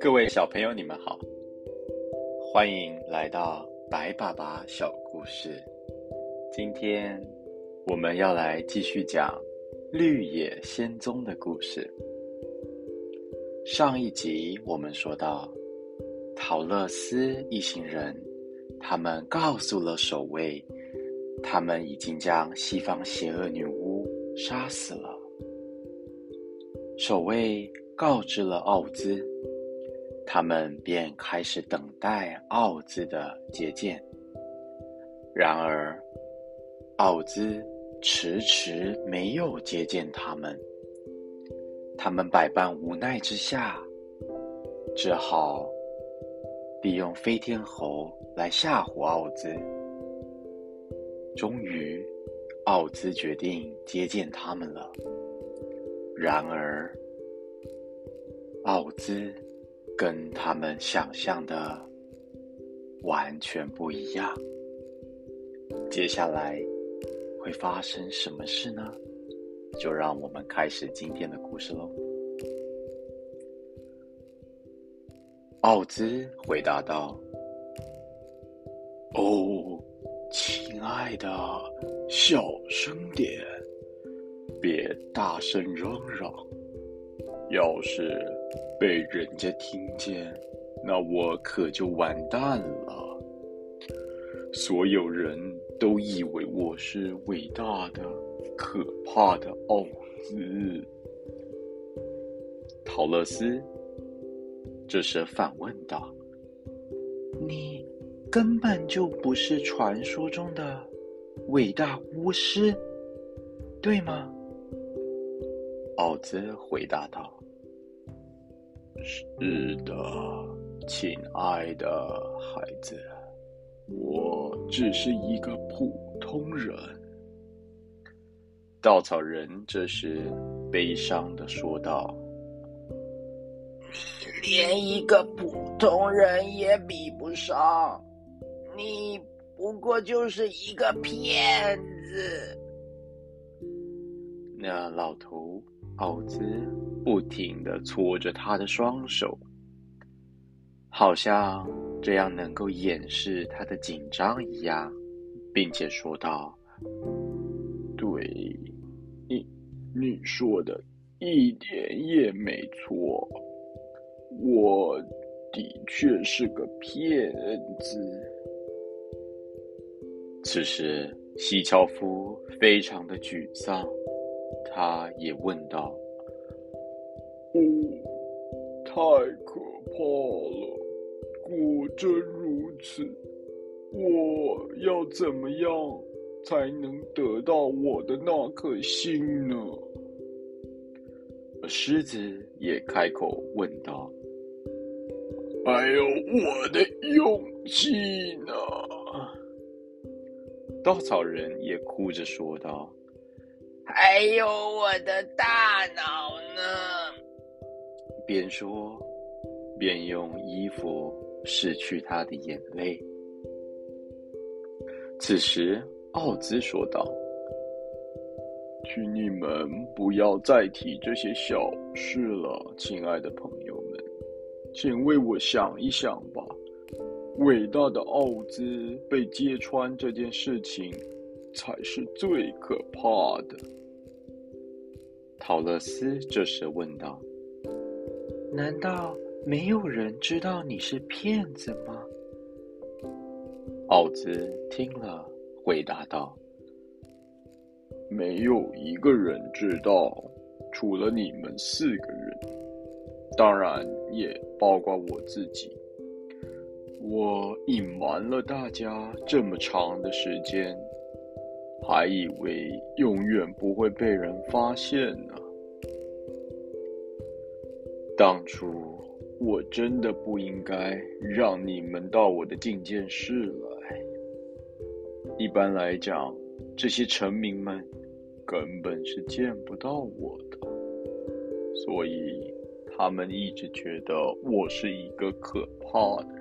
各位小朋友，你们好，欢迎来到白爸爸小故事。今天我们要来继续讲绿野仙踪的故事。上一集我们说到，陶乐斯一行人，他们告诉了守卫，他们已经将西方邪恶女巫杀死了。守卫告知了奥兹。他们便开始等待奥兹的接见。然而，奥兹迟迟没有接见他们。他们百般无奈之下，只好利用飞天猴来吓唬奥兹。终于，奥兹决定接见他们了。然而，奥兹。跟他们想象的完全不一样。接下来会发生什么事呢？就让我们开始今天的故事喽。奥兹回答道：“哦，亲爱的，小声点，别大声嚷嚷。要是……”被人家听见，那我可就完蛋了。所有人都以为我是伟大的、可怕的奥兹。陶乐斯这时反问道：“你根本就不是传说中的伟大巫师，对吗？”奥兹回答道。是的，亲爱的孩子，我只是一个普通人。稻草人这时悲伤的说道：“你连一个普通人也比不上，你不过就是一个骗子。”那老头。奥兹不停的搓着他的双手，好像这样能够掩饰他的紧张一样，并且说道：“对，你你说的一点也没错，我的确是个骗子。”此时，西樵夫非常的沮丧。他也问道：“哦，太可怕了！果真如此，我要怎么样才能得到我的那颗心呢？”狮子也开口问道：“还有我的勇气呢？”稻草人也哭着说道。还有我的大脑呢！边说边用衣服拭去他的眼泪。此时，奥兹说道：“请你们不要再提这些小事了，亲爱的朋友们，请为我想一想吧。伟大的奥兹被揭穿这件事情，才是最可怕的。”陶乐斯这时问道：“难道没有人知道你是骗子吗？”奥兹听了，回答道：“没有一个人知道，除了你们四个人，当然也包括我自己。我隐瞒了大家这么长的时间。”还以为永远不会被人发现呢。当初我真的不应该让你们到我的觐见室来。一般来讲，这些臣民们根本是见不到我的，所以他们一直觉得我是一个可怕的。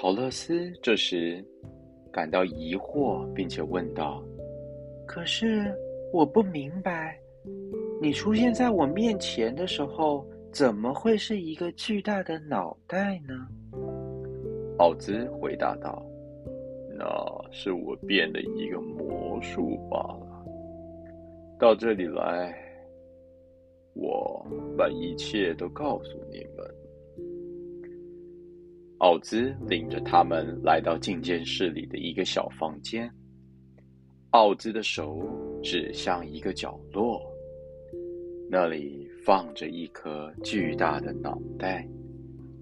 陶乐斯这时。感到疑惑，并且问道：“可是我不明白，你出现在我面前的时候，怎么会是一个巨大的脑袋呢？”奥兹回答道：“那是我变的一个魔术罢了。到这里来，我把一切都告诉你们。”奥兹领着他们来到觐见室里的一个小房间。奥兹的手指向一个角落，那里放着一颗巨大的脑袋，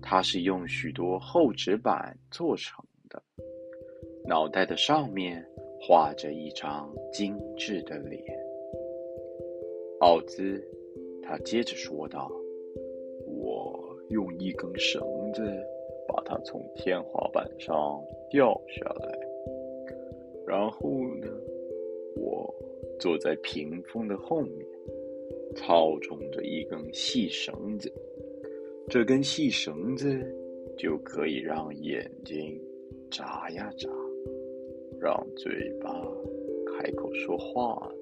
它是用许多厚纸板做成的。脑袋的上面画着一张精致的脸。奥兹，他接着说道：“我用一根绳子。”把它从天花板上掉下来，然后呢，我坐在屏风的后面，操纵着一根细绳子。这根细绳子就可以让眼睛眨呀眨，让嘴巴开口说话了。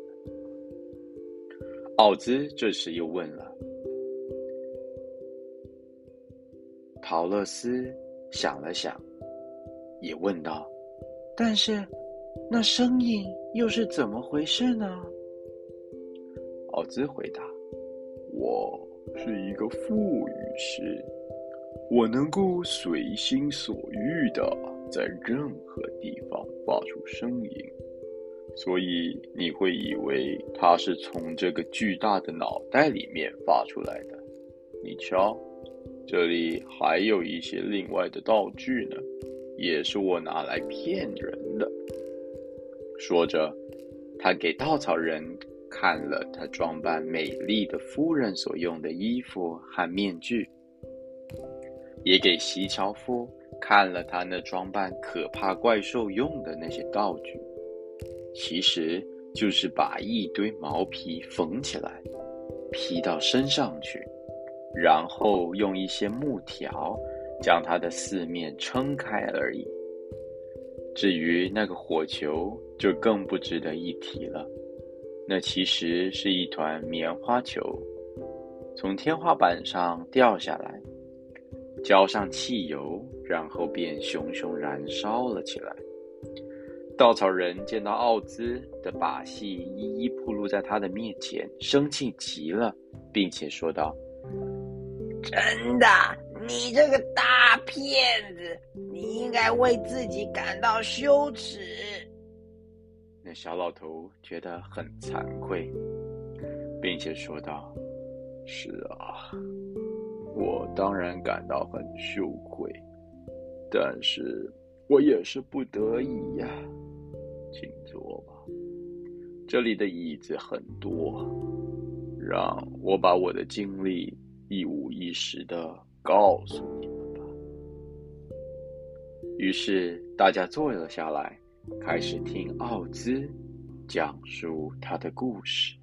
奥兹这时又问了。陶乐斯想了想，也问道：“但是，那声音又是怎么回事呢？”奥兹回答：“我是一个腹语师，我能够随心所欲的在任何地方发出声音，所以你会以为它是从这个巨大的脑袋里面发出来的。你瞧。”这里还有一些另外的道具呢，也是我拿来骗人的。说着，他给稻草人看了他装扮美丽的夫人所用的衣服和面具，也给席樵夫看了他那装扮可怕怪兽用的那些道具，其实就是把一堆毛皮缝起来，披到身上去。然后用一些木条将它的四面撑开而已。至于那个火球，就更不值得一提了。那其实是一团棉花球，从天花板上掉下来，浇上汽油，然后便熊熊燃烧了起来。稻草人见到奥兹的把戏一一暴露在他的面前，生气极了，并且说道。真的，你这个大骗子！你应该为自己感到羞耻。那小老头觉得很惭愧，并且说道：“是啊，我当然感到很羞愧，但是我也是不得已呀。请坐吧，这里的椅子很多，让我把我的经历。”一五一十的告诉你们吧。于是大家坐了下来，开始听奥兹讲述他的故事。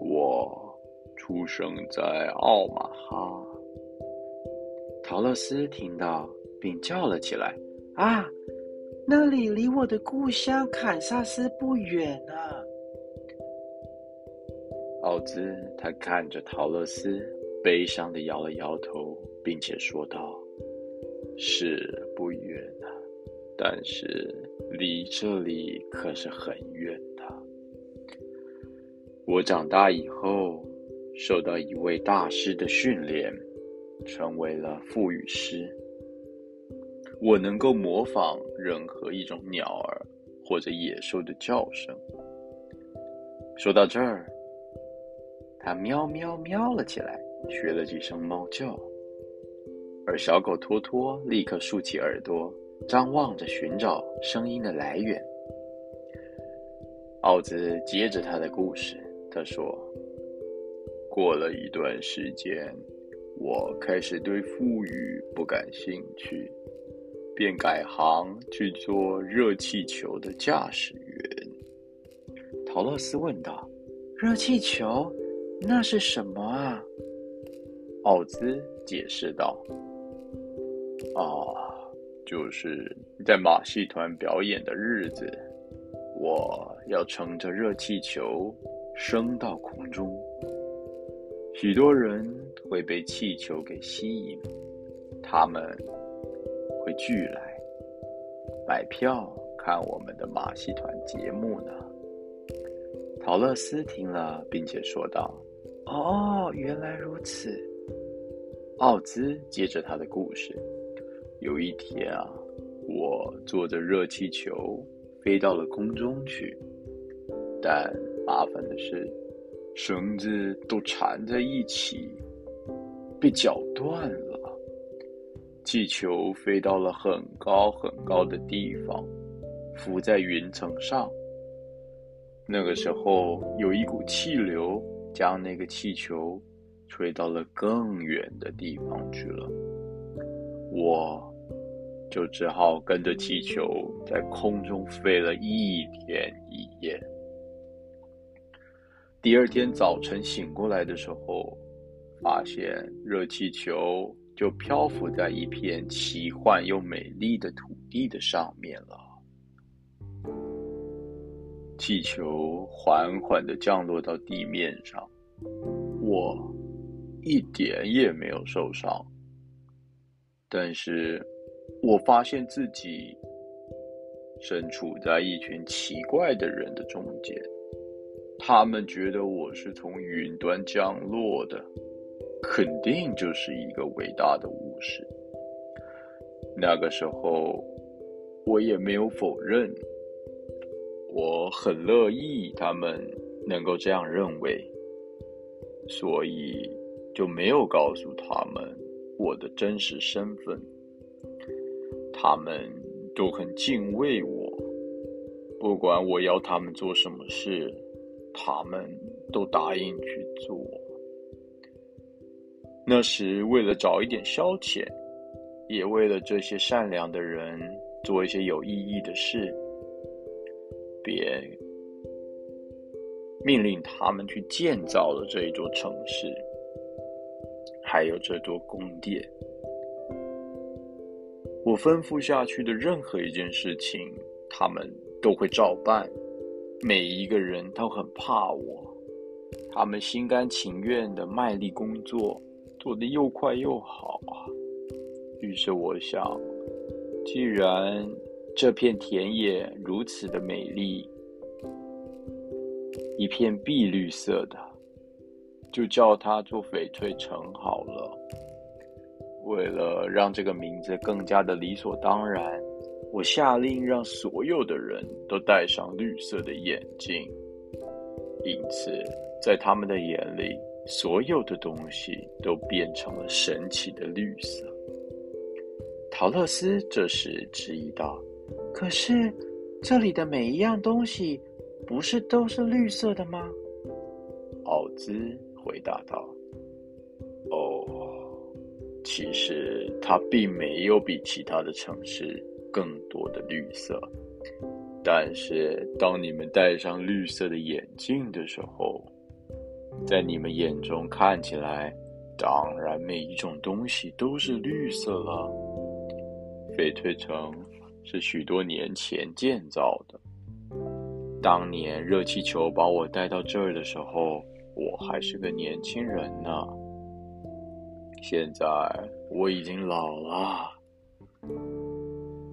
我出生在奥马哈。陶乐斯听到，并叫了起来：“啊，那里离我的故乡堪萨斯不远啊！”奥兹，他看着陶乐斯，悲伤的摇了摇头，并且说道：“是不远啊，但是离这里可是很远的。我长大以后，受到一位大师的训练，成为了腹语师。我能够模仿任何一种鸟儿或者野兽的叫声。说到这儿。”他喵喵喵了起来，学了几声猫叫，而小狗托托立刻竖起耳朵，张望着寻找声音的来源。奥兹接着他的故事，他说：“过了一段时间，我开始对富裕不感兴趣，便改行去做热气球的驾驶员。”陶乐斯问道：“热气球？”那是什么啊？奥兹解释道：“哦，就是在马戏团表演的日子，我要乘着热气球升到空中。许多人会被气球给吸引，他们会聚来买票看我们的马戏团节目呢。陶乐斯听了，并且说道：“哦，原来如此。”奥兹接着他的故事：“有一天啊，我坐着热气球飞到了空中去，但麻烦的是，绳子都缠在一起，被绞断了。气球飞到了很高很高的地方，浮在云层上。那个时候，有一股气流将那个气球。”吹到了更远的地方去了，我就只好跟着气球在空中飞了一天一夜。第二天早晨醒过来的时候，发现热气球就漂浮在一片奇幻又美丽的土地的上面了。气球缓缓的降落到地面上，我。一点也没有受伤，但是我发现自己身处在一群奇怪的人的中间，他们觉得我是从云端降落的，肯定就是一个伟大的巫师。那个时候，我也没有否认，我很乐意他们能够这样认为，所以。就没有告诉他们我的真实身份，他们都很敬畏我，不管我要他们做什么事，他们都答应去做。那时为了找一点消遣，也为了这些善良的人做一些有意义的事，便命令他们去建造了这一座城市。还有这座宫殿，我吩咐下去的任何一件事情，他们都会照办。每一个人都很怕我，他们心甘情愿的卖力工作，做得又快又好啊。于是我想，既然这片田野如此的美丽，一片碧绿色的。就叫它做翡翠城好了。为了让这个名字更加的理所当然，我下令让所有的人都戴上绿色的眼镜。因此，在他们的眼里，所有的东西都变成了神奇的绿色。陶乐斯这时质疑道：“可是，这里的每一样东西，不是都是绿色的吗？”奥兹。回答道：“哦，其实它并没有比其他的城市更多的绿色。但是当你们戴上绿色的眼镜的时候，在你们眼中看起来，当然每一种东西都是绿色了。翡翠城是许多年前建造的，当年热气球把我带到这儿的时候。”我还是个年轻人呢，现在我已经老了，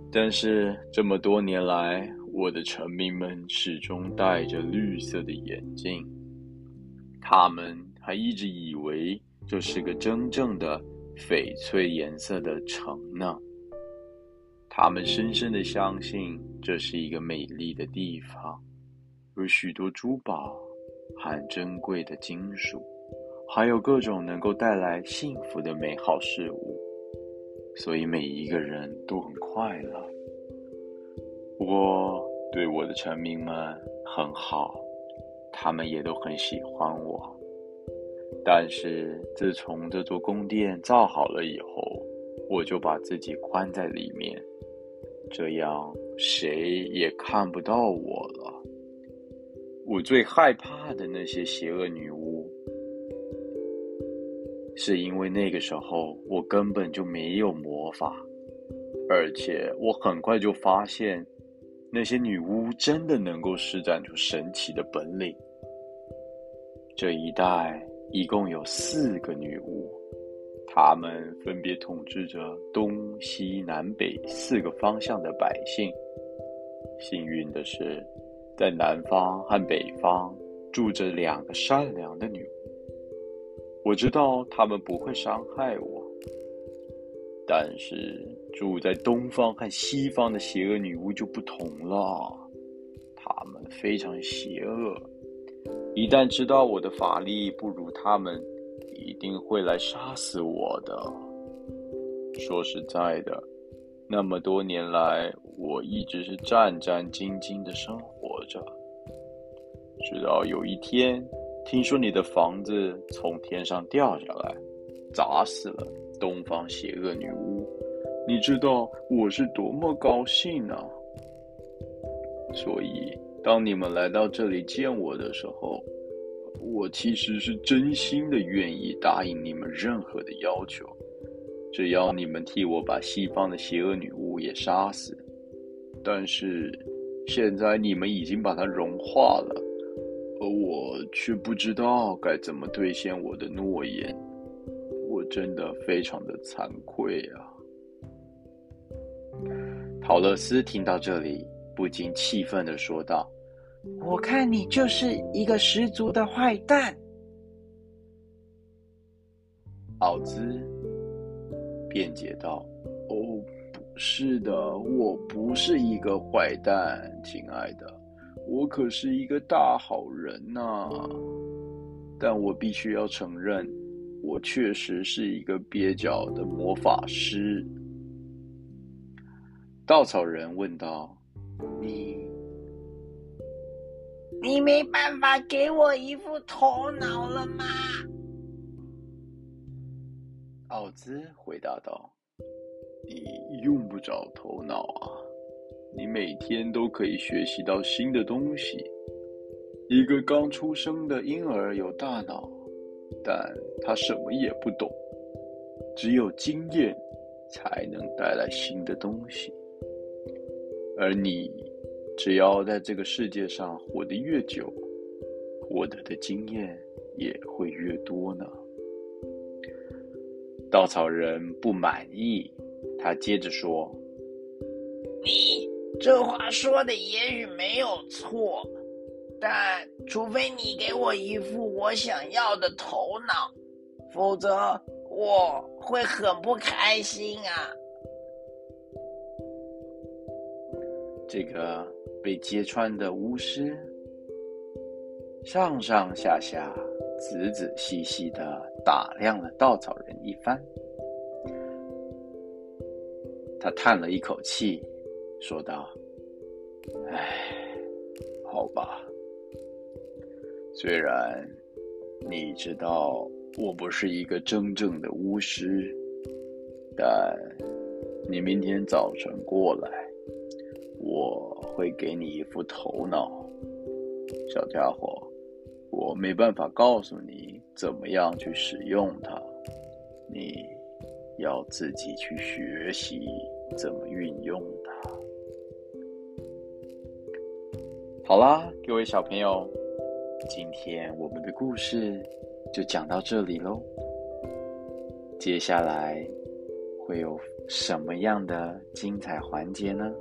但是这么多年来，我的臣民们始终戴着绿色的眼镜，他们还一直以为这是个真正的翡翠颜色的城呢，他们深深的相信这是一个美丽的地方，有许多珠宝。和珍贵的金属，还有各种能够带来幸福的美好事物，所以每一个人都很快乐。我对我的臣民们很好，他们也都很喜欢我。但是自从这座宫殿造好了以后，我就把自己关在里面，这样谁也看不到我了。我最害怕的那些邪恶女巫，是因为那个时候我根本就没有魔法，而且我很快就发现，那些女巫真的能够施展出神奇的本领。这一带一共有四个女巫，他们分别统治着东西南北四个方向的百姓。幸运的是，在南方和北方住着两个善良的女巫。我知道她们不会伤害我。但是住在东方和西方的邪恶女巫就不同了，她们非常邪恶，一旦知道我的法力不如他们，一定会来杀死我的。说实在的，那么多年来，我一直是战战兢兢的生活着，直到有一天，听说你的房子从天上掉下来，砸死了。东方邪恶女巫，你知道我是多么高兴呢？所以，当你们来到这里见我的时候，我其实是真心的愿意答应你们任何的要求，只要你们替我把西方的邪恶女巫也杀死。但是，现在你们已经把它融化了，而我却不知道该怎么兑现我的诺言。我真的非常的惭愧啊！陶乐斯听到这里，不禁气愤的说道：“我看你就是一个十足的坏蛋。”奥兹辩解道：“哦，不是的，我不是一个坏蛋，亲爱的，我可是一个大好人呐！但我必须要承认。”我确实是一个蹩脚的魔法师。稻草人问道：“你，你没办法给我一副头脑了吗？”奥兹回答道：“你用不着头脑啊，你每天都可以学习到新的东西。一个刚出生的婴儿有大脑。”但他什么也不懂，只有经验才能带来新的东西。而你，只要在这个世界上活得越久，获得的经验也会越多呢。稻草人不满意，他接着说：“你这话说的也许没有错。”但除非你给我一副我想要的头脑，否则我会很不开心啊！这个被揭穿的巫师上上下下、仔仔细细的打量了稻草人一番，他叹了一口气，说道：“唉，好吧。”虽然你知道我不是一个真正的巫师，但你明天早晨过来，我会给你一副头脑，小家伙。我没办法告诉你怎么样去使用它，你要自己去学习怎么运用它。好啦，各位小朋友。今天我们的故事就讲到这里喽。接下来会有什么样的精彩环节呢？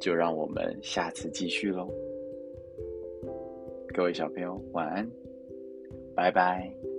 就让我们下次继续喽。各位小朋友，晚安，拜拜。